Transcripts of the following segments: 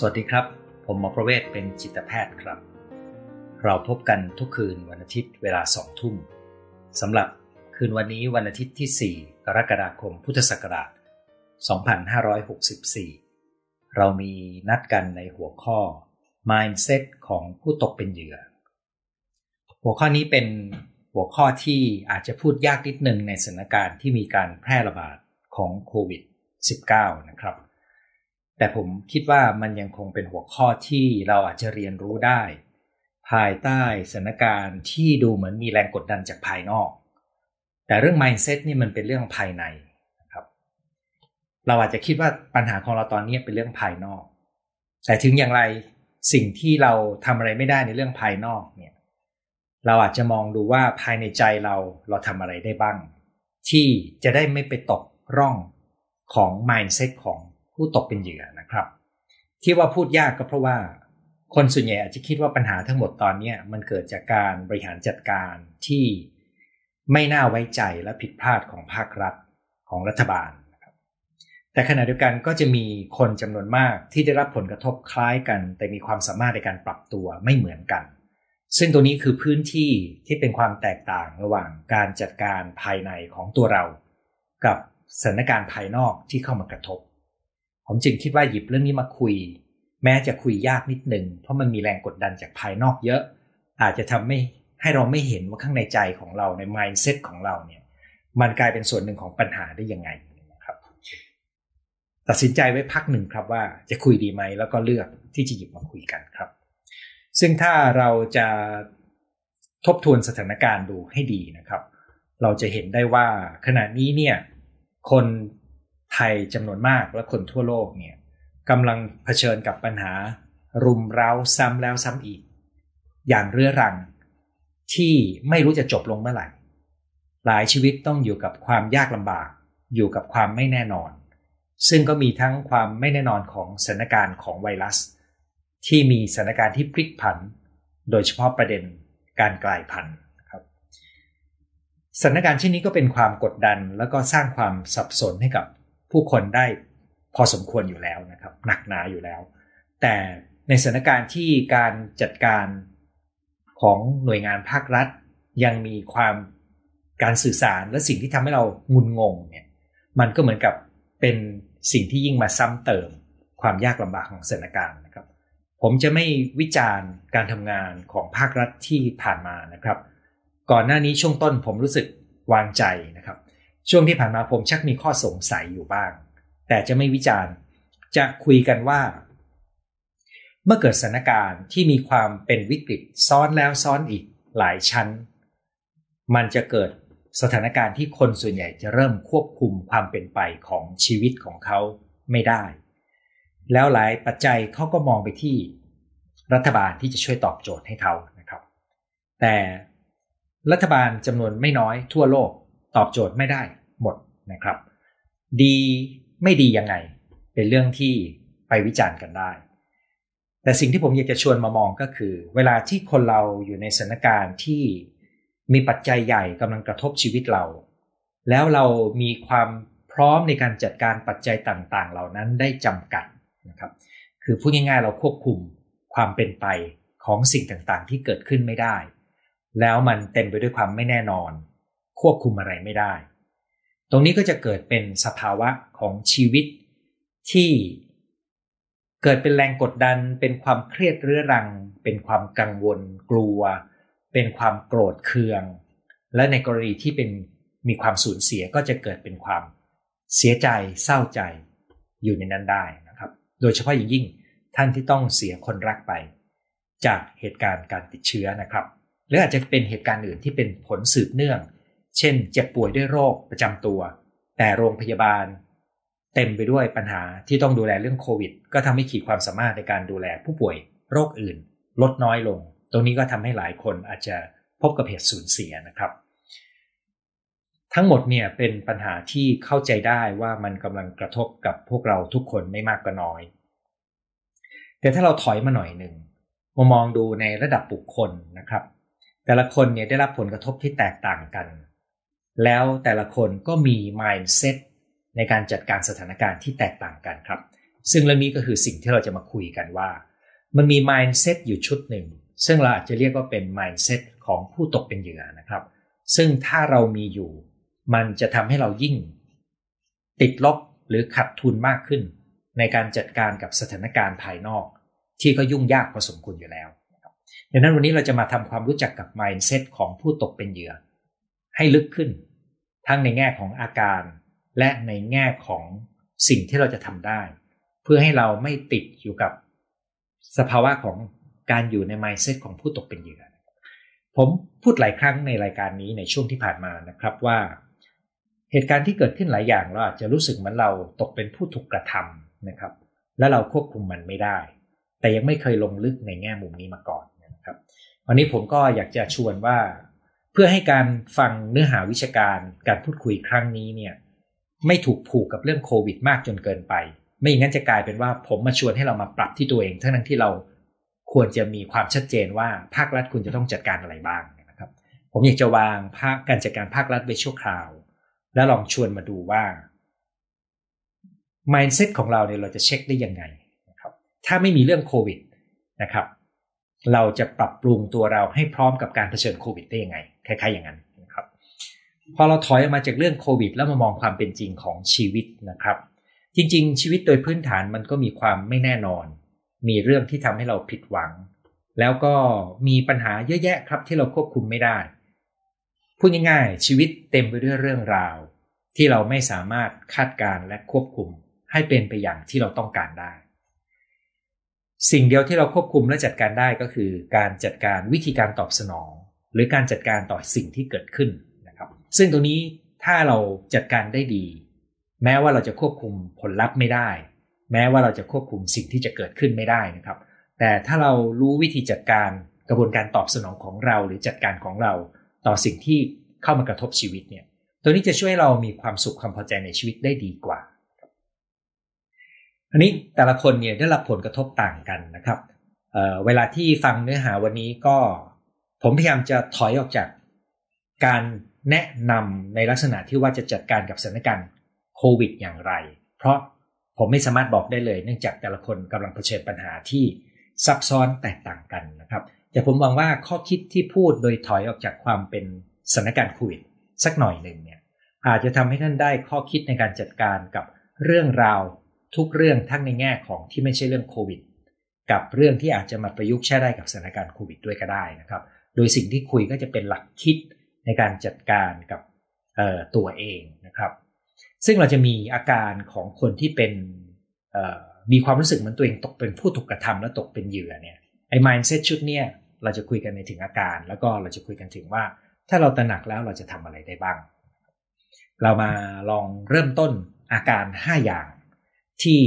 สวัสดีครับ ผมหมอประเวศเป็นจิตแพทย์ครับ เราพบกันทุกคืนวันอาทิตย์เวลาสองทุ่มสำหรับคืนวันนี้วันอาทิตย์ที่ 4 กรกฎาคมพุทธศักราช 2564 เรามีนัดกันในหัวข้อ mindset ของผู้ตกเป็นเหยื่อ หัวข้อนี้เป็นหัวข้อที่อาจจะพูดยากนิดนึงในสถานการณ์ที่มีการแพร่ระบาดของโควิด -19 นะครับ แต่ผมคิดว่ามันยังคงเป็นหัวข้อที่เราอาจจะเรียนรู้ได้ ภายใต้สถานการณ์ที่ดูเหมือนมีแรงกดดันจากภายนอก แต่เรื่อง mindset นี่มันเป็นเรื่องภายในนะครับ เราอาจจะคิดว่าปัญหาของเราตอนนี้เป็นเรื่องภายนอก แต่ถึงอย่างไรสิ่งที่เราทำอะไรไม่ได้ในเรื่องภายนอกเนี่ยเราอาจจะมองดูว่าภายในใจเราเราทำอะไรได้บ้าง ที่จะได้ไม่ไปตกร่องของ mindset ของ ผู้ตกเป็นเหยื่อนะครับ ที่ว่าพูดยากก็เพราะว่า คนส่วนใหญ่อาจจะคิดว่าปัญหาทั้งหมดตอนนี้มันเกิดจากการบริหารจัดการที่ไม่น่าไว้ใจและผิดพลาดของภาครัฐของรัฐบาลนะครับ แต่ขณะเดียวกันก็จะมีคนจำนวนมากที่ได้รับผลกระทบคล้ายกัน แต่มีความสามารถในการปรับตัวไม่เหมือนกัน ซึ่งตัวนี้คือพื้นที่ที่เป็นความแตกต่างระหว่างการจัดการภายในของตัวเรา กับสถานการณ์ภายนอกที่เข้ามากระทบ ผมจึงคิดว่าหยิบเรื่องนี้มาคุย แม้จะคุยยากนิดหนึ่งเพราะมันมีแรงกดดันจากภายนอกเยอะ อาจจะทำให้ให้เราไม่เห็นว่าข้างในใจของเราใน mindset ของเราเนี่ย มันกลายเป็นส่วนหนึ่งของปัญหาได้ยังไงนะครับ ตัดสินใจไว้พักหนึ่งครับว่าจะคุยดีไหมแล้วก็เลือกที่จะหยิบมาคุยกันครับ ซึ่งถ้าเราจะทบทวนสถานการณ์ดูให้ดีนะครับ เราจะเห็นได้ว่าขณะนี้เนี่ย คน ไทยจำนวนมากและคนทั่วโลกเนี่ยกำลังเผชิญกับปัญหา รุมเร้าซ้ำแล้วซ้ำอีก อย่างเรื้อรัง ที่ไม่รู้จะจบลงเมื่อไหร่ หลายชีวิตต้องอยู่กับความยากลำบาก อยู่กับความไม่แน่นอน ซึ่งก็มีทั้งความไม่แน่นอนของสถานการณ์ของไวรัส ที่มีสถานการณ์ที่พลิกผัน โดยเฉพาะประเด็นการกลายพันธุ์ครับสถานการณ์เช่นนี้ก็เป็นความกดดัน แล้วก็สร้างความสับสนให้กับ ผู้คนได้พอสมควรอยู่แล้วนะครับ หนักหนาอยู่แล้ว แต่ในสถานการณ์ที่การจัดการของหน่วยงานภาครัฐ ยังมีความการสื่อสารและสิ่งที่ทำให้เรางุนงงเนี่ยมันก็เหมือนกับเป็นสิ่งที่ยิ่งมาซ้ำเติมความยากลำบากของสถานการณ์นะครับ ผมจะไม่วิจารณ์การทำงานของภาครัฐที่ผ่านมานะครับ ก่อนหน้านี้ช่วงต้นผมรู้สึกวางใจนะครับ ช่วงที่ผ่านมาผมชักมีข้อสงสัยอยู่บ้าง แต่จะไม่วิจารณ์ จะคุยกันว่า เมื่อเกิดสถานการณ์ที่มีความเป็นวิกฤตซ้อนแล้วซ้อนอีกหลายชั้น มันจะเกิดสถานการณ์ที่คนส่วนใหญ่จะเริ่มควบคุมความเป็นไปของชีวิตของเขาไม่ได้ แล้วหลายปัจจัยเขาก็มองไปที่รัฐบาลที่จะช่วยตอบโจทย์ให้เขานะครับ แต่รัฐบาลจำนวนไม่น้อยทั่วโลก ตอบโจทย์ไม่ได้หมดนะครับ ดีไม่ดียังไง เป็นเรื่องที่ไปวิจารณ์กันได้ แต่สิ่งที่ผมอยากจะชวนมามองก็คือ เวลาที่คนเราอยู่ในสถานการณ์ที่มีปัจจัยใหญ่กำลังกระทบชีวิตเรา แล้วเรามีความพร้อมในการจัดการปัจจัยต่างๆ เหล่านั้นได้จำกัดนะครับ คือพูดง่ายๆเราควบคุมความเป็นไปของสิ่งต่างๆ ที่เกิดขึ้นไม่ได้ แล้วมันเต็มไปด้วยความไม่แน่นอน ควบคุมอะไรไม่ได้ ตรงนี้ก็จะเกิดเป็นสภาวะของชีวิตที่เกิดเป็นแรงกดดัน เป็นความเครียดเรื้อรัง เป็นความกังวล กลัว เป็นความโกรธเคือง และในกรณีที่เป็นมีความสูญเสียก็จะเกิดเป็นความเสียใจเศร้าใจอยู่ในนั้นได้นะครับ โดยเฉพาะอย่างยิ่งท่านที่ต้องเสียคนรักไป จากเหตุการณ์การติดเชื้อนะครับ หรืออาจจะเป็นเหตุการณ์อื่นที่เป็นผลสืบเนื่อง เช่น เจ็บป่วยด้วยโรคประจำตัว แต่โรงพยาบาล เต็มไปด้วยปัญหาที่ต้องดูแลเรื่องโควิด ก็ทำให้ขีดความสามารถในการดูแลผู้ป่วยโรคอื่น ลดน้อยลง ตรงนี้ก็ทำให้หลายคนอาจจะพบกับเหตุสูญเสียนะครับ ทั้งหมดเนี่ยเป็นปัญหาที่เข้าใจได้ว่ามันกำลังกระทบกับพวกเราทุกคนไม่มากก็น้อย แต่ถ้าเราถอยมาหน่อยหนึ่งมามองดูในระดับบุคคลนะครับ แต่ละคนเนี่ยได้รับผลกระทบที่แตกต่างกัน แล้วแต่ละคนก็มี mindset ในการจัดการสถานการณ์ที่แตกต่างกันครับ ซึ่งเรื่องนี้ก็คือสิ่งที่เราจะมาคุยกันว่า มันมี mindset อยู่ชุดหนึ่ง ซึ่งเราอาจจะเรียกว่าเป็น mindset ของผู้ตกเป็นเหยื่อนะครับ ซึ่งถ้าเรามีอยู่ มันจะทำให้เรายิ่ง ติดลบหรือขัดทุนมากขึ้น ในการจัดการกับสถานการณ์ภายนอก ที่ก็ยุ่งยากพอสมควรอยู่แล้วดังนั้นวันนี้เราจะมาทำความรู้จักกับ mindset ของผู้ตกเป็นเหยื่อ ให้ลึกขึ้น ทั้งในแง่ของอาการ และในแง่ของสิ่งที่เราจะทำได้ เพื่อให้เราไม่ติดอยู่กับสภาวะของการอยู่ใน mindset ของผู้ตกเป็นเหยื่อ ผมพูดหลายครั้งในรายการนี้ในช่วงที่ผ่านมานะครับว่า เหตุการณ์ที่เกิดขึ้นหลายอย่างเราอาจจะรู้สึกเหมือนเราตกเป็นผู้ถูกกระทำนะครับ และเราควบคุมมันไม่ได้ แต่ยังไม่เคยลงลึกในแง่มุมนี้มาก่อนนะครับ วันนี้ผมก็อยากจะชวนว่า พื่อให้การฟังเนื้อหาวิชาการการพูดคุยครั้งนี้เนี่ยไม่ถูกผูกกับเรื่องโควิดมากจนเกินไป ไม่อย่างนั้นจะกลายเป็นว่าผมมาชวนให้เรามาปรับที่ตัวเอง ทั้งนั้นที่เราควรจะมีความชัดเจนว่าภาครัฐคุณจะต้องจัดการอะไรบ้างนะครับ ผมอยากจะวางภาคการจัดการภาครัฐไว้ชั่วคราว แล้วลองชวนมาดูว่า mindset ของเราเนี่ยเราจะเช็คได้ยังไงนะครับ ถ้าไม่มีเรื่องโควิดนะครับ เราจะปรับปรุงตัวเราให้พร้อมกับการเผชิญโควิดได้ยังไง คล้ายๆอย่างนั้นนะครับพอเราถอยออกมาจากเรื่องโควิด แล้วมามองความเป็นจริงของชีวิตนะครับ จริง ๆ ชีวิตโดยพื้นฐานมันก็มีความไม่แน่นอน มีเรื่องที่ทำให้เราผิดหวัง แล้วก็มีปัญหาเยอะแยะครับที่เราควบคุมไม่ได้พูดง่ายๆ ชีวิตเต็มไปด้วยเรื่องราว ที่เราไม่สามารถคาดการและควบคุม ให้เป็นไปอย่างที่เราต้องการได้ สิ่งเดียวที่เราควบคุมและจัดการได้ก็คือ การจัดการวิธีการตอบสนอง หรือการจัดการต่อสิ่งที่เกิดขึ้นนะครับ ซึ่งตรงนี้ถ้าเราจัดการได้ดี แม้ว่าเราจะควบคุมผลลัพธ์ไม่ได้ แม้ว่าเราจะควบคุมสิ่งที่จะเกิดขึ้นไม่ได้นะครับ แต่ถ้าเรารู้วิธีจัดการกระบวนการตอบสนองของเราหรือจัดการของเรา ต่อสิ่งที่เข้ามากระทบชีวิตเนี่ยตัวนี้จะช่วยเรามีความสุขความพอใจในชีวิตได้ดีกว่าอันนี้แต่ละคนเนี่ยได้รับผลกระทบต่างกันนะครับเเวลาที่ฟังเนื้อหาวันนี้ก็ ผมพยายามจะถอยออกจากการแนะนำในลักษณะที่ว่าจะจัดการกับสถานการณ์โควิดอย่างไร เพราะผมไม่สามารถบอกได้เลย เนื่องจากแต่ละคนกำลังเผชิญปัญหาที่ซับซ้อนแตกต่างกันนะครับ แต่ผมหวังว่าข้อคิดที่พูดโดยถอยออกจากความเป็นสถานการณ์โควิดสักหน่อยหนึ่งเนี่ยอาจจะทำให้ท่านได้ข้อคิดในการจัดการกับเรื่องราวทุกเรื่องทั้งในแง่ของที่ไม่ใช่เรื่องโควิดกับเรื่องที่อาจจะมาประยุกต์ใช้ได้กับสถานการณ์โควิดด้วยก็ได้นะครับ โดยสิ่งที่คุยก็จะเป็นหลักคิดในการจัดการกับตัวเองนะครับ ซึ่งเราจะมีอาการของคนที่เป็นมีความรู้สึกเหมือนตัวเองตกเป็นผู้ถูกกระทำและตกเป็นเหยื่อเนี่ยไอ้ mindset ชุดเนี้ยเราจะคุยกันในถึงอาการ แล้วก็เราจะคุยกันถึงว่า ถ้าเราตระหนักแล้วเราจะทำอะไรได้บ้าง เรามาลองเริ่มต้นอาการ 5 อย่าง ที่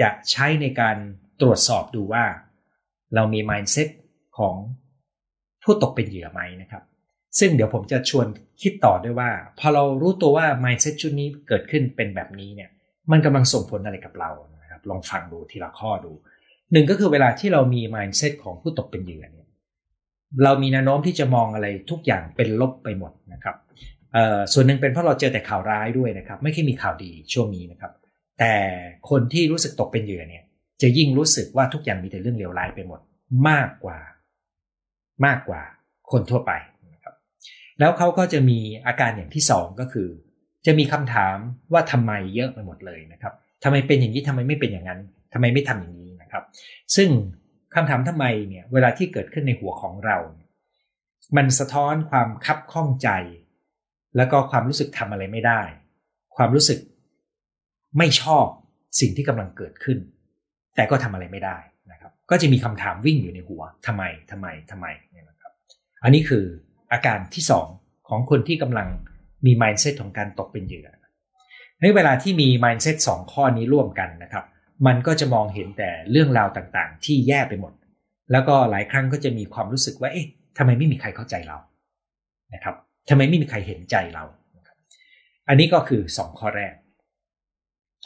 จะใช้ในการตรวจสอบดูว่า เรามี mindset ของ ผู้ตกเป็นเหยื่อไหมนะครับ ซึ่งเดี๋ยวผมจะชวนคิดต่อด้วยว่า พอเรารู้ตัวว่า mindset ชุดนี้เกิดขึ้นเป็นแบบนี้เนี่ย มันกำลังส่งผลอะไรกับเรานะครับ ลองฟังดูทีละข้อดูหนึ่งก็คือเวลาที่เรามี mindset ของผู้ตกเป็นเหยื่อเนี่ยเรามีแนวโน้มที่จะมองอะไรทุกอย่างเป็นลบไปหมดนะครับส่วนหนึ่งเป็นเพราะเราเจอแต่ข่าวร้ายด้วยนะครับ ไม่ใช่มีข่าวดีช่วงนี้นะครับ แต่คนที่รู้สึกตกเป็นเหยื่อเนี่ย จะยิ่งรู้สึกว่าทุกอย่างมีแต่เรื่องเลวร้ายไปหมด มากกว่า มากกว่าคนทั่วไปนะครับแล้วเขาก็จะมีอาการอย่างที่สองก็คือ จะมีคำถามว่าทำไมเยอะไปหมดเลยนะครับทำไมเป็นอย่างนี้ทำไมไม่เป็นอย่างนั้นทำไมไม่ทำอย่างนี้นะครับ ซึ่งคำถามทำไมเนี่ยเวลาที่เกิดขึ้นในหัวของเรา มันสะท้อนความคับข้องใจ แล้วก็ความรู้สึกทำอะไรไม่ได้ ความรู้สึกไม่ชอบสิ่งที่กำลังเกิดขึ้น แต่ก็ทำอะไรไม่ได้ นะครับก็จะมีคำถามวิ่งอยู่ในหัวทำไมทำไมทำไมเนี่ยนะครับอันนี้คืออาการที่สองของคนที่กำลังมี mindset ของการตกเป็นเหยื่อในเวลาที่มี mindset สองข้อนี้ร่วมกันนะครับ มันก็จะมองเห็นแต่เรื่องราวต่างๆ ที่แย่ไปหมด แล้วก็หลายครั้งก็จะมีความรู้สึกว่าเอ๊ะทำไมไม่มีใครเข้าใจเรานะครับทำไมไม่มีใครเห็นใจเรา อันนี้ก็คือสองข้อแรก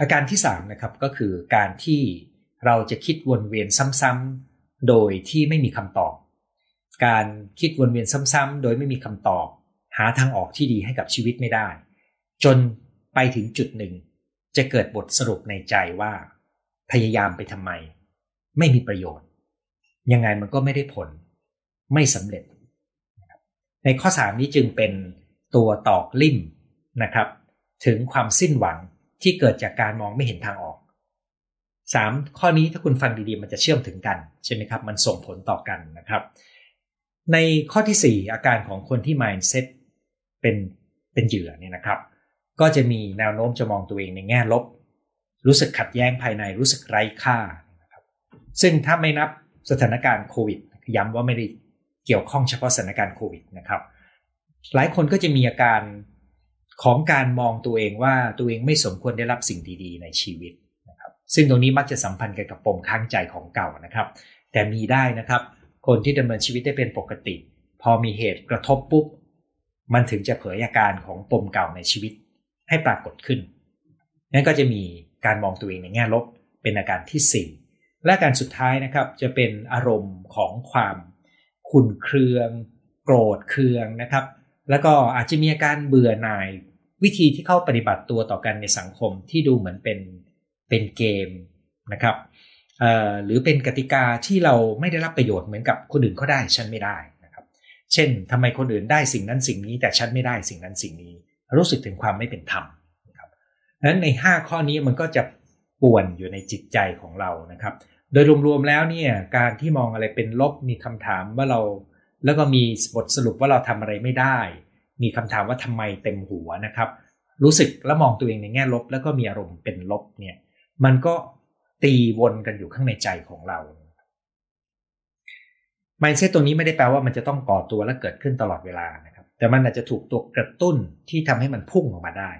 อาการที่สามนะครับก็คือการที่ เราจะคิดวนเวียนซ้ำๆโดยที่ไม่มีคำตอบ การคิดวนเวียนซ้ำๆโดยไม่มีคำตอบ หาทางออกที่ดีให้กับชีวิตไม่ได้ จนไปถึงจุดหนึ่ง จะเกิดบทสรุปในใจว่า พยายามไปทำไม ไม่มีประโยชน์ ยังไงมันก็ไม่ได้ผล ไม่สำเร็จ ในข้อสามนี้จึงเป็นตัวตอกลิ่มนะครับ ถึงความสิ้นหวังที่เกิดจากการมองไม่เห็นทางออก สามข้อนี้ถ้าคุณฟังดีๆ มันจะเชื่อมถึงกันใช่ไหมครับ มันส่งผลต่อกันนะครับ ในข้อที่สี่อาการของคนที่ mindset เป็นเป็นเหยื่อเนี่ยนะครับ ก็จะมีแนวโน้มจะมองตัวเองในแง่ลบ รู้สึกขัดแย้งภายในรู้สึกไร้ค่านะครับซึ่งถ้าไม่นับสถานการณ์โควิด ย้ำว่าไม่ได้เกี่ยวข้องเฉพาะสถานการณ์โควิดนะครับ หลายคนก็จะมีอาการของการมองตัวเองว่าตัวเองไม่สมควรได้รับสิ่งดี ๆ ในชีวิต ซึ่งตรงนี้มักจะสัมพันธ์กันกับปมค้างใจของเก่านะครับ แต่มีได้นะครับ คนที่ดำเนินชีวิตได้เป็นปกติ พอมีเหตุกระทบปุ๊บ มันถึงจะเผยอาการของปมเก่าในชีวิตให้ปรากฏขึ้น นั่นก็จะมีการมองตัวเองในแง่ลบเป็นอาการที่ 4 และการสุดท้ายนะครับจะเป็นอารมณ์ของความขุนเคือง โกรธเคืองนะครับ แล้วก็อาจจะมีอาการเบื่อหน่าย วิธีที่เข้าปฏิบัติตัวต่อกันในสังคมที่ดูเหมือนเป็น เป็นเกมนะครับหรือเป็นกติกาที่เราไม่ได้รับประโยชน์เหมือนกับคนอื่นเขาได้ฉันไม่ได้นะครับ เช่นทำไมคนอื่นได้สิ่งนั้นสิ่งนี้ แต่ฉันไม่ได้สิ่งนั้นสิ่งนี้ รู้สึกถึงความไม่เป็นธรรมนะครับนั้นใน 5 ข้อนี้มันก็จะป่วนอยู่ในจิตใจของเรานะครับ โดยรวมๆแล้วเนี่ยการที่มองอะไรเป็นลบมีคำถามว่าเรา แล้วก็มีบทสรุปว่าเราทำอะไรไม่ได้ มีคำถามว่าทำไมเต็มหัวนะครับ รู้สึกแล้วมองตัวเองในแง่ลบ แล้วก็มีอารมณ์เป็นลบเนี่ย มันก็ตีวนกันอยู่ข้างในใจของเรา mindset ตรงนี้ไม่ได้แปลว่ามันจะต้องก่อตัวและเกิดขึ้นตลอดเวลานะครับ แต่มันอาจจะถูกตัวกระตุ้นที่ทำให้มันพุ่งออกมาได้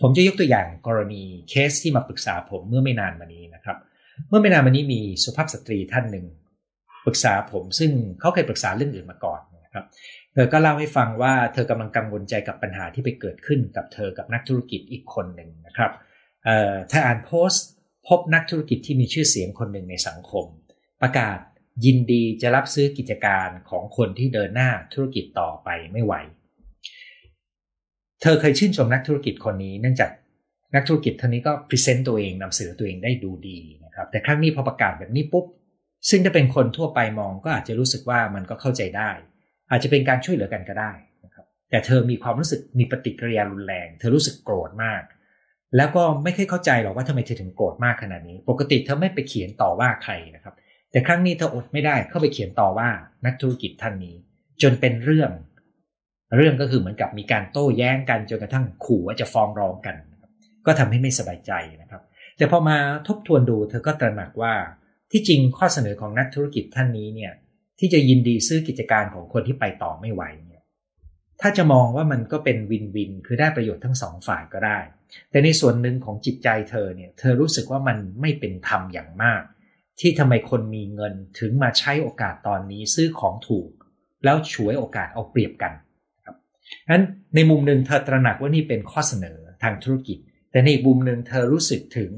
ผมจะยกตัวอย่างกรณีเคสที่มาปรึกษาผมเมื่อไม่นานมานี้นะครับ เมื่อไม่นานมานี้มีสุภาพสตรีท่านหนึ่งปรึกษาผมซึ่งเขาเคยปรึกษาเรื่องอื่นมาก่อนนะครับ เธอก็เล่าให้ฟังว่าเธอกำลังกังวลใจกับปัญหาที่ไปเกิดขึ้นกับเธอกับนักธุรกิจอีกคนหนึ่งนะครับ ถ้าอ่านโพสต์ พบนักธุรกิจที่มีชื่อเสียงคนหนึ่งในสังคม ประกาศยินดีจะรับซื้อกิจการของคนที่เดินหน้าธุรกิจต่อไปไม่ไหว เธอเคยชื่นชมนักธุรกิจคนนี้ เนื่องจากนักธุรกิจท่านนี้ก็พรีเซนต์ตัวเองนำเสนอตัวเองได้ดูดีนะครับ แต่ครั้งนี้พอประกาศแบบนี้ปุ๊บ ซึ่งถ้าเป็นคนทั่วไปมองก็อาจจะรู้สึกว่ามันก็เข้าใจได้ อาจจะเป็นการช่วยเหลือกันก็ได้นะครับ แต่เธอมีความรู้สึกมีปฏิกิริยารุนแรง เธอรู้สึกโกรธมาก แล้วก็ไม่เคยเข้าใจหรอกว่าทำไมเธอถึงโกรธมากขนาดนี้ ปกติเธอไม่ไปเขียนต่อว่าใครนะครับ แต่ครั้งนี้เธออดไม่ได้เข้าไปเขียนต่อว่านักธุรกิจท่านนี้ จนเป็นเรื่อง เรื่องก็คือเหมือนกับมีการโต้แย้งกันจนกระทั่งขู่ว่าจะฟ้องร้องกัน ก็ทำให้ไม่สบายใจนะครับ แต่พอมาทบทวนดูเธอก็ตระหนักว่าที่จริงข้อเสนอของนักธุรกิจท่านนี้เนี่ยที่จะยินดีซื้อกิจการของคนที่ไปต่อไม่ไหวเนี่ยถ้าจะมองว่ามันก็เป็นวินวิน คือได้ประโยชน์ทั้งสองฝ่ายก็ได้ แต่ในส่วนหนึ่งของจิตใจเธอเนี่ย เธอรู้สึกว่ามันไม่เป็นธรรมอย่างมาก ที่ทำไมคนมีเงินถึงมาใช้โอกาสตอนนี้ซื้อของถูก แล้วฉวยโอกาสเอาเปรียบกันครับนั้นในมุมหนึ่งเธอตระหนักว่านี่เป็นข้อเสนอทางธุรกิจ แต่ในมุมหนึ่งเธอรู้สึกถึง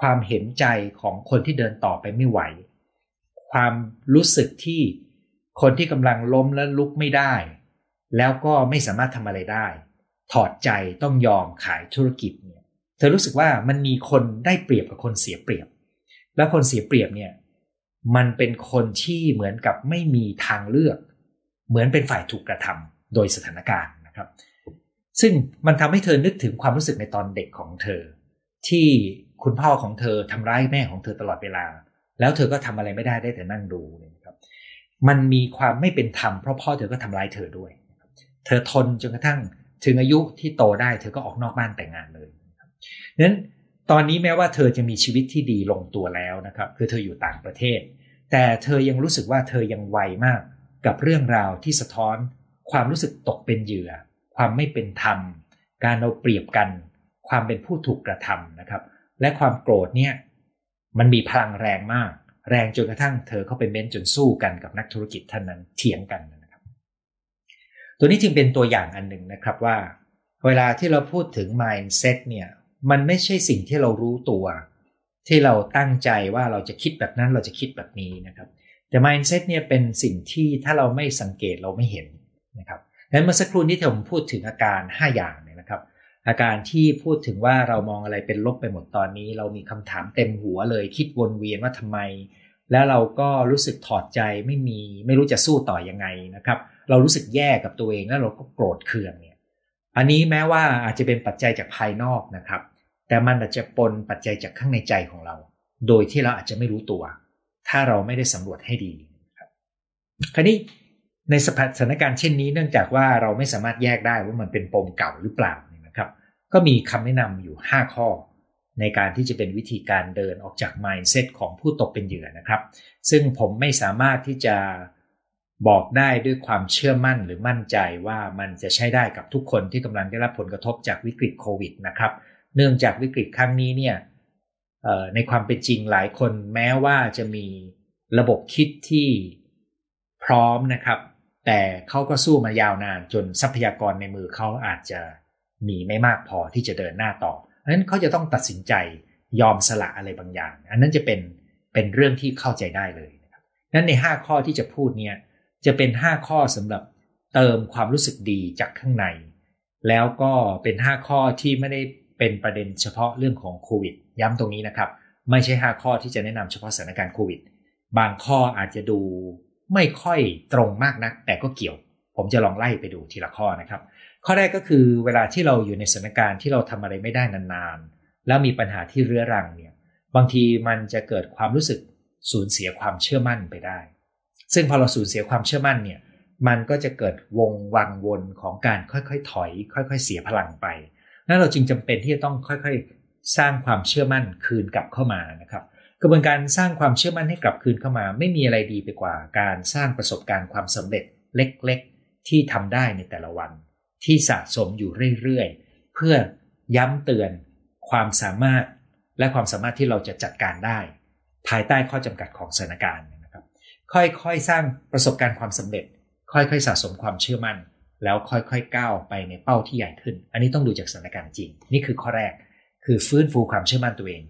ความเห็นใจของคนที่เดินต่อไปไม่ไหว ความรู้สึกที่คนที่กำลังล้มและลุกไม่ได้ แล้วก็ไม่สามารถทำอะไรได้ ถอดใจต้องยอมขายธุรกิจเนี่ยเธอรู้สึกว่ามันมีคนได้เปรียบกับคนเสียเปรียบ แล้วคนเสียเปรียบเนี่ยมันเป็นคนที่เหมือนกับไม่มีทางเลือก เหมือนเป็นฝ่ายถูกกระทำโดยสถานการณ์นะครับ ซึ่งมันทำให้เธอนึกถึงความรู้สึกในตอนเด็กของเธอ ที่คุณพ่อของเธอทำร้ายแม่ของเธอตลอดเวลา แล้วเธอก็ทำอะไรไม่ได้ได้แต่นั่งดูนะครับ มันมีความไม่เป็นธรรมเพราะพ่อเธอก็ทำร้ายเธอด้วย เธอทนจนกระทั่ง ถึงอายุที่โตได้เธอก็ออกนอกบ้านแต่งงานเลยนั้นตอนนี้แม้ว่าเธอจะมีชีวิตที่ดีลงตัวแล้วนะครับ คือเธออยู่ต่างประเทศ แต่เธอยังรู้สึกว่าเธอยังไวมากกับเรื่องราวที่สะท้อน ความรู้สึกตกเป็นเหยื่อ ความไม่เป็นธรรม การเอาเปรียบกัน ความเป็นผู้ถูกกระทำนะครับ และความโกรธเนี่ยมันมีพลังแรงมาก แรงจนกระทั่งเธอเข้าไปเม้นจนสู้กันกับนักธุรกิจท่านนั้นเถียงกันนะ ตัวนี้จึงเป็นตัวอย่างอันหนึ่งนะครับว่า เวลาที่เราพูดถึง mindset เนี่ยมันไม่ใช่สิ่งที่เรารู้ตัว ที่เราตั้งใจว่าเราจะคิดแบบนั้นเราจะคิดแบบนี้นะครับ แต่ mindset เนี่ยเป็นสิ่งที่ถ้าเราไม่สังเกตเราไม่เห็นนะครับดังนั้นเมื่อสักครู่นี้ที่ผมพูดถึงอาการ 5 อย่างเนี่ยนะครับอาการที่พูดถึงว่าเรามองอะไรเป็นลบไปหมดตอนนี้ เรามีคำถามเต็มหัวเลยคิดวนเวียนว่าทำไม แล้วเราก็รู้สึกถอดใจไม่มีไม่รู้จะสู้ต่อยังไงนะครับ เรารู้สึกแย่กับตัวเองแล้วเราก็โกรธเคืองเนี่ย อันนี้แม้ว่าอาจจะเป็นปัจจัยจากภายนอกนะครับ แต่มันอาจจะปนปัจจัยจากข้างในใจของเรา โดยที่เราอาจจะไม่รู้ตัว ถ้าเราไม่ได้สำรวจให้ดีครับคราวนี้ในสถานการณ์เช่นนี้เนื่องจากว่าเราไม่สามารถแยกได้ว่ามันเป็นปมเก่าหรือเปล่านะครับ ก็มีคำแนะนำอยู่ 5 ข้อ ในการที่จะเป็นวิธีการเดินออกจาก mindset ของผู้ตกเป็นเหยื่อนะครับ ซึ่งผมไม่สามารถที่จะ บอกได้ด้วยความเชื่อมั่นหรือมั่นใจว่ามันจะใช้ได้กับทุกคนที่กำลังได้รับผลกระทบจากวิกฤตโควิดนะครับ เนื่องจากวิกฤตครั้งนี้เนี่ยในความเป็นจริงหลายคนแม้ว่าจะมีระบบคิดที่พร้อมนะครับ แต่เขาก็สู้มายาวนานจนทรัพยากรในมือเขาอาจจะมีไม่มากพอที่จะเดินหน้าต่อเพราะนั้นเขาจะต้องตัดสินใจยอมสละอะไรบางอย่าง อันนั้นจะเป็นเป็นเรื่องที่เข้าใจได้เลยนะครับนั้นใน 5 ข้อที่จะพูดเนี่ย จะเป็น 5 ข้อสำหรับเติมความรู้สึกดีจากข้างใน แล้วก็เป็น 5 ข้อที่ไม่ได้เป็นประเด็นเฉพาะเรื่องของโควิด ย้ำตรงนี้นะครับ ไม่ใช่ 5 ข้อที่จะแนะนำเฉพาะสถานการณ์โควิด บางข้ออาจจะดูไม่ค่อยตรงมากนัก แต่ก็เกี่ยว ผมจะลองไล่ไปดูทีละข้อนะครับ ข้อแรกก็คือเวลาที่เราอยู่ในสถานการณ์ที่เราทำอะไรไม่ได้นานๆ แล้วมีปัญหาที่เรื้อรังเนี่ย บางทีมันจะเกิดความรู้สึกสูญเสียความเชื่อมั่นไปได้ ซึ่งพอเราสูญเสียความเชื่อมั่นเนี่ยมันก็จะเกิดวงวังวนของการค่อยๆ ถอย ค่อยๆ เสียพลังไป นั้นเราจึงจำเป็นที่จะต้องค่อยๆ สร้างความเชื่อมั่นคืนกลับเข้ามานะครับ กระบวนการสร้างความเชื่อมั่นให้กลับคืนเข้ามา ไม่มีอะไรดีไปกว่าการสร้างประสบการณ์ความสำเร็จเล็กๆ ที่ทำได้ในแต่ละวัน ที่สะสมอยู่เรื่อยๆ เพื่อย้ำเตือนความสามารถและความสามารถที่เราจะจัดการได้ ภายใต้ข้อจำกัดของสถานการณ์ ค่อยๆ สร้างประสบการณ์ความสำเร็จ ค่อยๆ สะสมความเชื่อมั่น แล้วค่อยๆ ก้าวไปในเป้าที่ใหญ่ขึ้น อันนี้ต้องดูจากสถานการณ์จริง นี่คือข้อแรก คือฟื้นฟูความเชื่อมั่นตัวเอง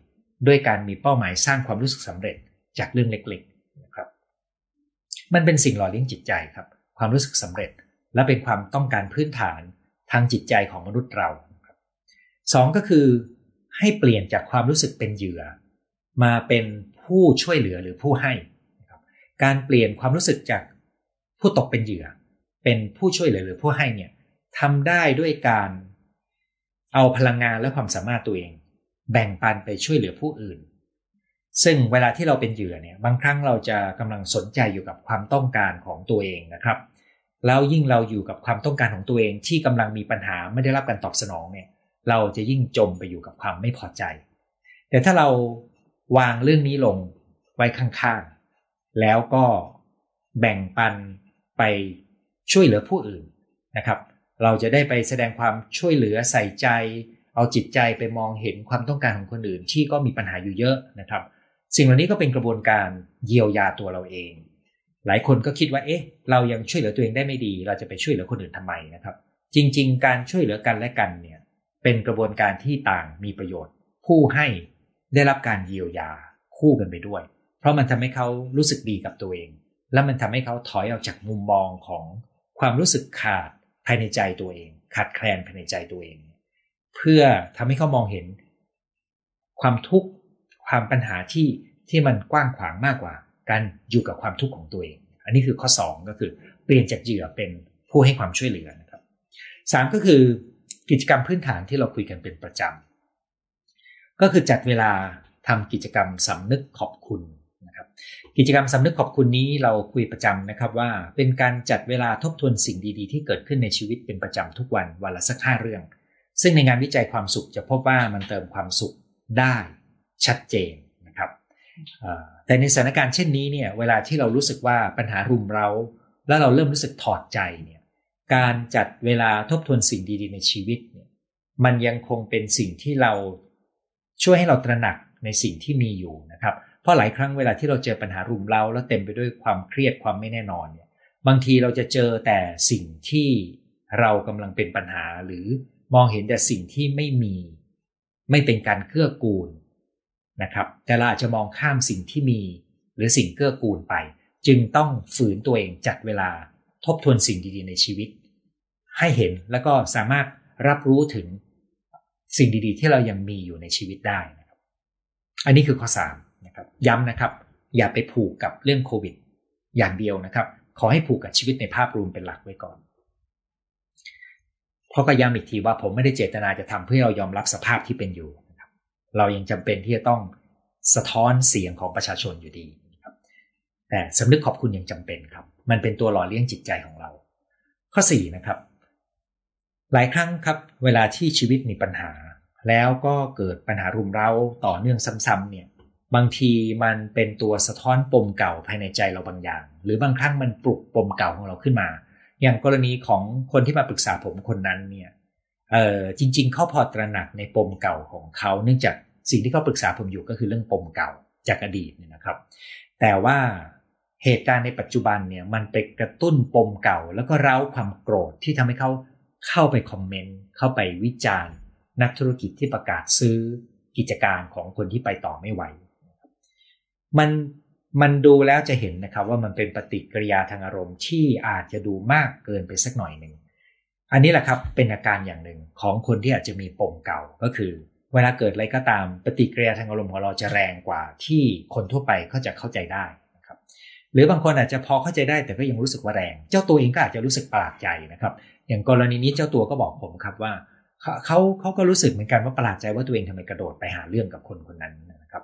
ด้วยการมีเป้าหมายสร้างความรู้สึกสำเร็จจากเรื่องเล็กๆ นะครับ มันเป็นสิ่งหล่อเลี้ยงจิตใจครับ ความรู้สึกสำเร็จ และเป็นความต้องการพื้นฐานทางจิตใจของมนุษย์เราสองก็คือให้เปลี่ยนจากความรู้สึกเป็นเหยื่อ มาเป็นผู้ช่วยเหลือหรือผู้ให้ การเปลี่ยนความรู้สึกจากผู้ตกเป็นเหยื่อ เป็นผู้ช่วยเหลือหรือผู้ให้เนี่ยทำได้ด้วยการเอาพลังงานและความสามารถตัวเอง แบ่งปันไปช่วยเหลือผู้อื่น ซึ่งเวลาที่เราเป็นเหยื่อเนี่ยบางครั้งเราจะกำลังสนใจอยู่กับความต้องการของตัวเองนะครับแล้วยิ่งเราอยู่กับความต้องการของตัวเองที่กำลังมีปัญหาไม่ได้รับการตอบสนองเนี่ยเราจะยิ่งจมไปอยู่กับความไม่พอใจ แต่ถ้าเราวางเรื่องนี้ลงไว้ข้างๆ แล้วก็แบ่งปันไปช่วยเหลือผู้อื่นนะครับ เราจะได้ไปแสดงความช่วยเหลือใส่ใจ เอาจิตใจไปมองเห็นความต้องการของคนอื่นที่ก็มีปัญหาอยู่เยอะนะครับ สิ่งเหล่านี้ก็เป็นกระบวนการเยียวยาตัวเราเอง หลายคนก็คิดว่าเอ๊ะ เรายังช่วยเหลือตัวเองได้ไม่ดี เราจะไปช่วยเหลือคนอื่นทำไมนะครับ จริง ๆ การช่วยเหลือกันและกันเนี่ยเป็นกระบวนการที่ต่างมีประโยชน์ ผู้ให้ได้รับการเยียวยาคู่กันไปด้วย เพราะมันทำให้เขารู้สึกดีกับตัวเอง และมันทำให้เขาถอยออกจากมุมมองของความรู้สึกขาดภายในใจตัวเอง ขาดแคลนภายในใจตัวเอง เพื่อทำให้เขามองเห็น ความทุกข์ความปัญหาที่ที่มันกว้างขวางมากกว่า การอยู่กับความทุกข์ของตัวเอง อันนี้คือข้อ 2 ก็คือเปลี่ยนจากเหยื่อเป็นผู้ให้ความช่วยเหลือนะครับสก็คือกิจกรรมพื้นฐานที่เราคุยกันเป็นประจำก็คือจัดเวลาทำกิจกรรมสำนึกขอบคุณ กิจกรรมสำนึกขอบคุณนี้เราคุยประจำนะครับว่าเป็นการจัดเวลาทบทวนสิ่งดีๆ ที่เกิดขึ้นในชีวิตเป็นประจำทุกวันวันละสักห้าเรื่อง ซึ่งในงานวิจัยความสุขจะพบว่ามันเติมความสุขได้ชัดเจนนะครับแต่ในสถานการณ์เช่นนี้เนี่ยเวลาที่เรารู้สึกว่าปัญหารุมเราแล้วเราเริ่มรู้สึกถอดใจเนี่ยการจัดเวลาทบทวนสิ่งดีๆ ในชีวิตเนี่ยมันยังคงเป็นสิ่งที่เราช่วยให้เราตระหนักในสิ่งที่มีอยู่นะครับ เพราะหลายครั้งเวลาที่เราเจอปัญหารุมเร้าแล้วเต็มไปด้วยความเครียดความไม่แน่นอนเนี่ยบางทีเราจะเจอแต่สิ่งที่เรากำลังเป็นปัญหาหรือมองเห็นแต่สิ่งที่ไม่มี ไม่เป็นการเกื้อกูลนะครับ แต่เราอาจจะมองข้ามสิ่งที่มี หรือสิ่งเกื้อกูลไป จึงต้องฝืนตัวเองจัดเวลาทบทวนสิ่งดีๆ ในชีวิต ให้เห็นแล้วก็สามารถรับรู้ถึงสิ่งดีๆ ที่เรายังมีอยู่ในชีวิตได้นะครับ อันนี้คือข้อ3 นะครับย้ำนะครับ อย่าไปผูกกับเรื่องโควิด อย่างเดียวนะครับ ขอให้ผูกกับชีวิตในภาพรวมเป็นหลักไว้ก่อนเพราะก็ย้ำอีกทีว่าผมไม่ได้เจตนาจะทำเพื่อเรายอมรับสภาพที่เป็นอยู่นะครับเรายังจำเป็นที่จะต้องสะท้อนเสียงของประชาชนอยู่ดีครับแต่สำนึกขอบคุณยังจำเป็นครับ มันเป็นตัวหล่อเลี้ยงจิตใจของเรา ข้อ4นะครับ หลายครั้งครับ เวลาที่ชีวิตมีปัญหา แล้วก็เกิดปัญหารุมเร้าต่อเนื่องซ้ำๆเนี่ย บางทีมันเป็นตัวสะท้อนปมเก่าภายในใจเราบางอย่าง หรือบางครั้งมันปลุกปมเก่าของเราขึ้นมา อย่างกรณีของคนที่มาปรึกษาผมคนนั้นเนี่ยเออจริง ๆ เขาพอตระหนักในปมเก่าของเขาเนื่องจากสิ่งที่เขาปรึกษาผมอยู่ก็คือเรื่องปมเก่าจากอดีตเนี่ยนะครับ แต่ว่าเหตุการณ์ในปัจจุบันเนี่ยมันไปกระตุ้นปมเก่า แล้วก็เร้าความโกรธที่ทำให้เขาเข้าไปคอมเมนต์เข้าไปวิจารณ์ นักธุรกิจที่ประกาศซื้อกิจการของคนที่ไปต่อไม่ไหว มันมันดูแล้วจะเห็นนะครับว่ามันเป็นปฏิกิริยาทางอารมณ์ที่อาจจะดูมากเกินไปสักหน่อยหนึ่งอันนี้แหละครับเป็นอาการอย่างหนึ่งของคนที่อาจจะมีปมเก่าก็คือ เวลาเกิดอะไรก็ตามปฏิกิริยาทางอารมณ์ของเราจะแรงกว่าที่คนทั่วไปเขาจะเข้าใจได้นะครับหรือบางคนอาจจะพอเข้าใจได้แต่ก็ยังรู้สึกว่าแรง เจ้าตัวเองก็อาจจะรู้สึกประหลาดใจนะครับ อย่างกรณีนี้เจ้าตัวก็บอกผมครับว่าเขาเขาก็รู้สึกเหมือนกันว่าประหลาดใจว่าตัวเองทำไมกระโดดไปหาเรื่องกับคนคนนั้นนะครับ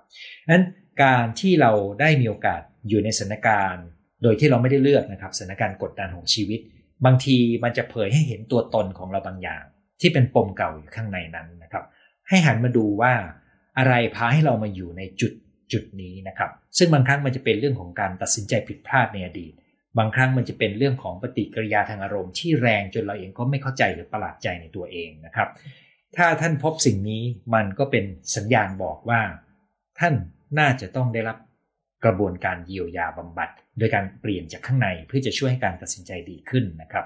นั้น การที่เราได้มีโอกาสอยู่ในสถานการณ์ โดยที่เราไม่ได้เลือกนะครับสถานการณ์กดดันของชีวิต บางทีมันจะเผยให้เห็นตัวตนของเราบางอย่าง ที่เป็นปมเก่าอยู่ข้างในนั้นนะครับ ให้หันมาดูว่าอะไรพาให้เรามาอยู่ในจุดจุดนี้นะครับ ซึ่งบางครั้งมันจะเป็นเรื่องของการตัดสินใจผิดพลาดในอดีต บางครั้งมันจะเป็นเรื่องของปฏิกิริยาทางอารมณ์ที่แรงจนเราเองก็ไม่เข้าใจหรือประหลาดใจในตัวเองนะครับ ถ้าท่านพบสิ่งนี้มันก็เป็นสัญญาณบอกว่า ท่าน น่าจะต้องได้รับกระบวนการเยียวยาบำบัด โดยการเปลี่ยนจากข้างในเพื่อจะช่วยให้การตัดสินใจดีขึ้นนะครับ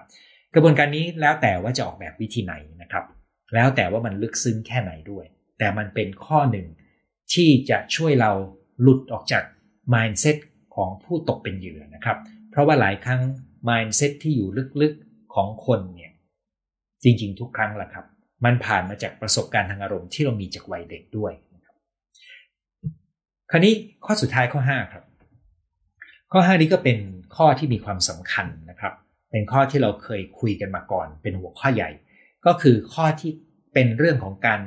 กระบวนการนี้แล้วแต่ว่าจะออกแบบวิธีไหนนะครับ แล้วแต่ว่ามันลึกซึ้งแค่ไหนด้วย แต่มันเป็นข้อหนึ่งที่จะช่วยเราหลุดออกจาก mindset ของผู้ตกเป็นเหยื่อนะครับ เพราะว่าหลายครั้ง mindset ที่อยู่ลึกๆของคนเนี่ยจริงๆ ทุกครั้งแหละครับ มันผ่านมาจากประสบการณ์ทางอารมณ์ที่เรามีจากวัยเด็กด้วย คราวนี้ข้อสุดท้ายข้อ 5 ครับ ข้อ 5 นี้ก็เป็นข้อที่มีความสำคัญนะครับ เป็นข้อที่เราเคยคุยกันมาก่อน เป็นหัวข้อใหญ่ ก็คือข้อที่เป็นเรื่องของการ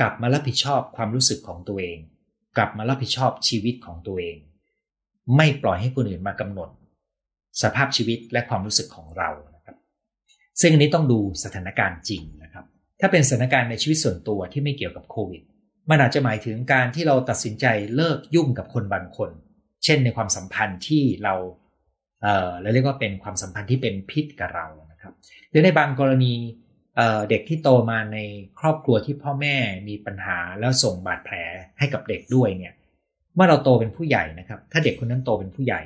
กลับมารับผิดชอบความรู้สึกของตัวเอง กลับมารับผิดชอบชีวิตของตัวเอง ไม่ปล่อยให้คนอื่นมากำหนด สภาพชีวิตและความรู้สึกของเรานะครับ ซึ่งอันนี้ต้องดูสถานการณ์จริงนะครับ ถ้าเป็นสถานการณ์ในชีวิตส่วนตัวที่ไม่เกี่ยวกับโควิด มันอาจจะหมายถึงการที่เราตัดสินใจเลิกยุ่งกับคนบางคน เช่นในความสัมพันธ์ที่เราเอ่อเรียกว่าเป็นความสัมพันธ์ที่เป็นพิษกับเรานะครับหรือในบางกรณีเเด็กที่โตมาในครอบครัวที่พ่อแม่มีปัญหาแล้วส่งบาดแผลให้กับเด็กด้วยเนี่ยเมื่อเราโตเป็นผู้ใหญ่นะครับ ถ้าเด็กคนนั้นโตเป็นผู้ใหญ่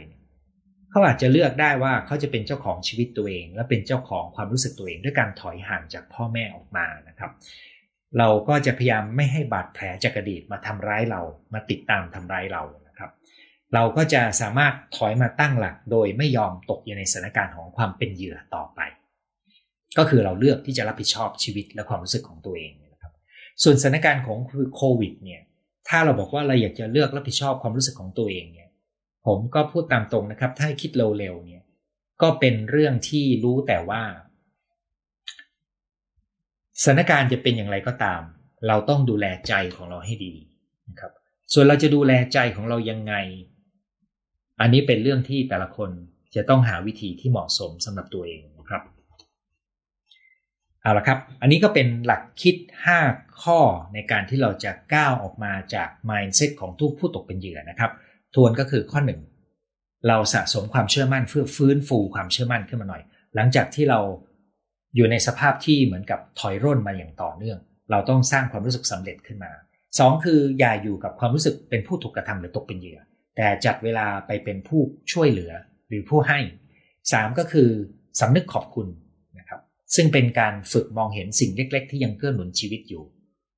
เขาอาจจะเลือกได้ว่าเขาจะเป็นเจ้าของชีวิตตัวเอง และเป็นเจ้าของความรู้สึกตัวเอง ด้วยการถอยห่างจากพ่อแม่ออกมานะครับ เราก็จะพยายามไม่ให้บาดแผลจากอดีตมาทำร้ายเรา มาติดตามทำร้ายเรานะครับ เราก็จะสามารถถอยมาตั้งหลัก โดยไม่ยอมตกอยู่ในสถานการณ์ของความเป็นเหยื่อต่อไป ก็คือเราเลือกที่จะรับผิดชอบชีวิตและความรู้สึกของตัวเองนะครับ ส่วนสถานการณ์ของโควิดเนี่ย ถ้าเราบอกว่าเราอยากจะเลือกรับผิดชอบความรู้สึกของตัวเองเนี่ย ผมก็พูดตามตรงนะครับ ถ้าคิดเร็วๆเนี่ย ก็เป็นเรื่องที่รู้แต่ว่า สถานการณ์จะเป็นอย่างไรก็ตาม เราต้องดูแลใจของเราให้ดีนะครับ ส่วนเราจะดูแลใจของเรายังไง อันนี้เป็นเรื่องที่แต่ละคนจะต้องหาวิธีที่เหมาะสมสำหรับตัวเองนะครับเอาละครับ อันนี้ก็เป็นหลักคิด 5 ข้อในการที่เราจะก้าวออกมาจาก mindset ของทุกผู้ตกเป็นเหยื่อนะครับ ทวนก็คือข้อหนึ่งเราสะสมความเชื่อมั่นเพื่อฟื้นฟูความเชื่อมั่นขึ้นมาหน่อย หลังจากที่เรา อยู่ในสภาพที่เหมือนกับถอยร่นมาอย่างต่อเนื่อง เราต้องสร้างความรู้สึกสำเร็จขึ้นมาสองคืออย่าอยู่กับความรู้สึกเป็นผู้ถูกกระทำหรือตกเป็นเหยื่อ แต่จัดเวลาไปเป็นผู้ช่วยเหลือหรือผู้ให้สามก็คือสำนึกขอบคุณนะครับซึ่งเป็นการฝึกมองเห็นสิ่งเล็ก ๆ ที่ยังเกื้อหนุนชีวิตอยู่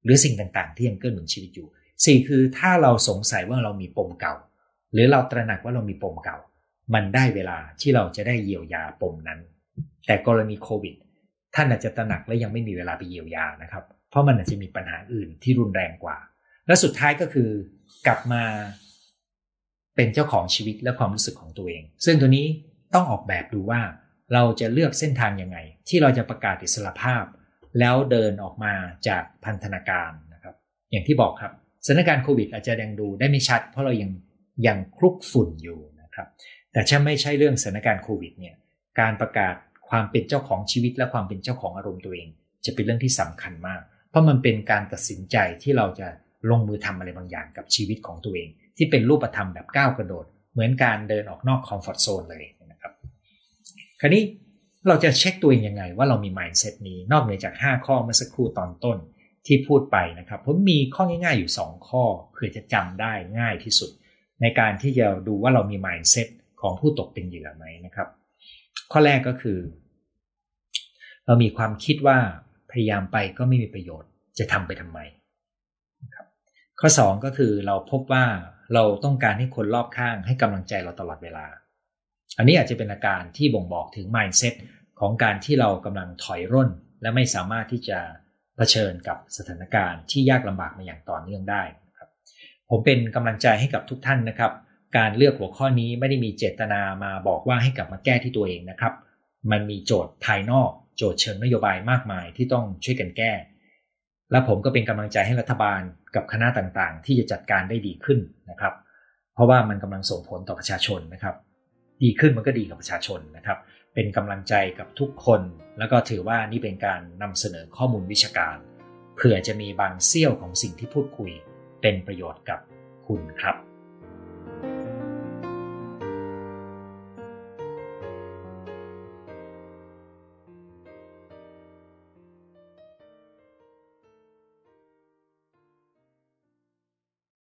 หรือสิ่งต่างๆ ที่ยังเกื้อหนุนชีวิตอยู่สี่คือถ้าเราสงสัยว่าเรามีปมเก่า หรือเราตระหนักว่าเรามีปมเก่า มันได้เวลาที่เราจะได้เยียวยาปมนั้น แต่กรณีโควิด ท่านอาจจะตระหนักและยังไม่มีเวลาไปเยียวยานะครับ เพราะมันอาจจะมีปัญหาอื่นที่รุนแรงกว่า และสุดท้ายก็คือกลับมาเป็นเจ้าของชีวิตและความรู้สึกของตัวเอง ซึ่งตัวนี้ต้องออกแบบดูว่าเราจะเลือกเส้นทางยังไง ที่เราจะประกาศอิสรภาพ แล้วเดินออกมาจากพันธนาการนะครับ อย่างที่บอกครับสถานการณ์โควิดอาจจะยังดูได้ไม่ชัด เพราะเรายังยังคลุกฝุ่นอยู่นะครับ แต่ถ้าไม่ใช่เรื่องสถานการณ์โควิดเนี่ยการประกาศ ความเป็นเจ้าของชีวิตและความเป็นเจ้าของอารมณ์ตัวเอง จะเป็นเรื่องที่สำคัญมาก เพราะมันเป็นการตัดสินใจที่เราจะลงมือทำอะไรบางอย่างกับชีวิตของตัวเอง ที่เป็นรูปธรรมแบบก้าวกระโดด เหมือนการเดินออกนอกคอมฟอร์ทโซนเลยนะครับ คราวนี้เราจะเช็คตัวเองยังไงว่าเรามี mindset นี้นอกเหนือจาก 5 ข้อเมื่อสักครู่ตอนต้นที่พูดไปนะครับผมมีข้อง่ายๆอยู่ 2 ข้อเพื่อจะจำได้ง่ายที่สุด ในการที่จะดูว่าเรามี mindset ของผู้ตกเป็นเหยื่อไหมนะครับ ข้อแรกก็คือ เรามีความคิดว่าพยายามไปก็ไม่มีประโยชน์ จะทำไปทำไมนะครับข้อ2ก็คือเราพบว่าเราต้องการให้คนรอบข้างให้กำลังใจเราตลอดเวลา อันนี้อาจจะเป็นอาการที่บ่งบอกถึง mindset ของการที่เรากำลังถอยร่น และไม่สามารถที่จะเผชิญกับสถานการณ์ที่ยากลำบากมาอย่างต่อเนื่องได้ครับผมเป็นกำลังใจให้กับทุกท่านนะครับ การเลือกหัวข้อนี้ไม่ได้มีเจตนามาบอกว่าให้กลับมาแก้ที่ตัวเองนะครับ มันมีโจทย์ภายนอก โจทย์เชิงนโยบายมากมายที่ต้องช่วยกันแก้ และผมก็เป็นกำลังใจให้รัฐบาลกับคณะต่างๆ ที่จะจัดการได้ดีขึ้นนะครับ เพราะว่ามันกำลังส่งผลต่อประชาชนนะครับ ดีขึ้นมันก็ดีกับประชาชนนะครับ เป็นกำลังใจกับทุกคน แล้วก็ถือว่านี่เป็นการนำเสนอข้อมูลวิชาการเผื่อจะมีบางเสี้ยวของสิ่งที่พูดคุยเป็นประโยชน์กับคุณครับ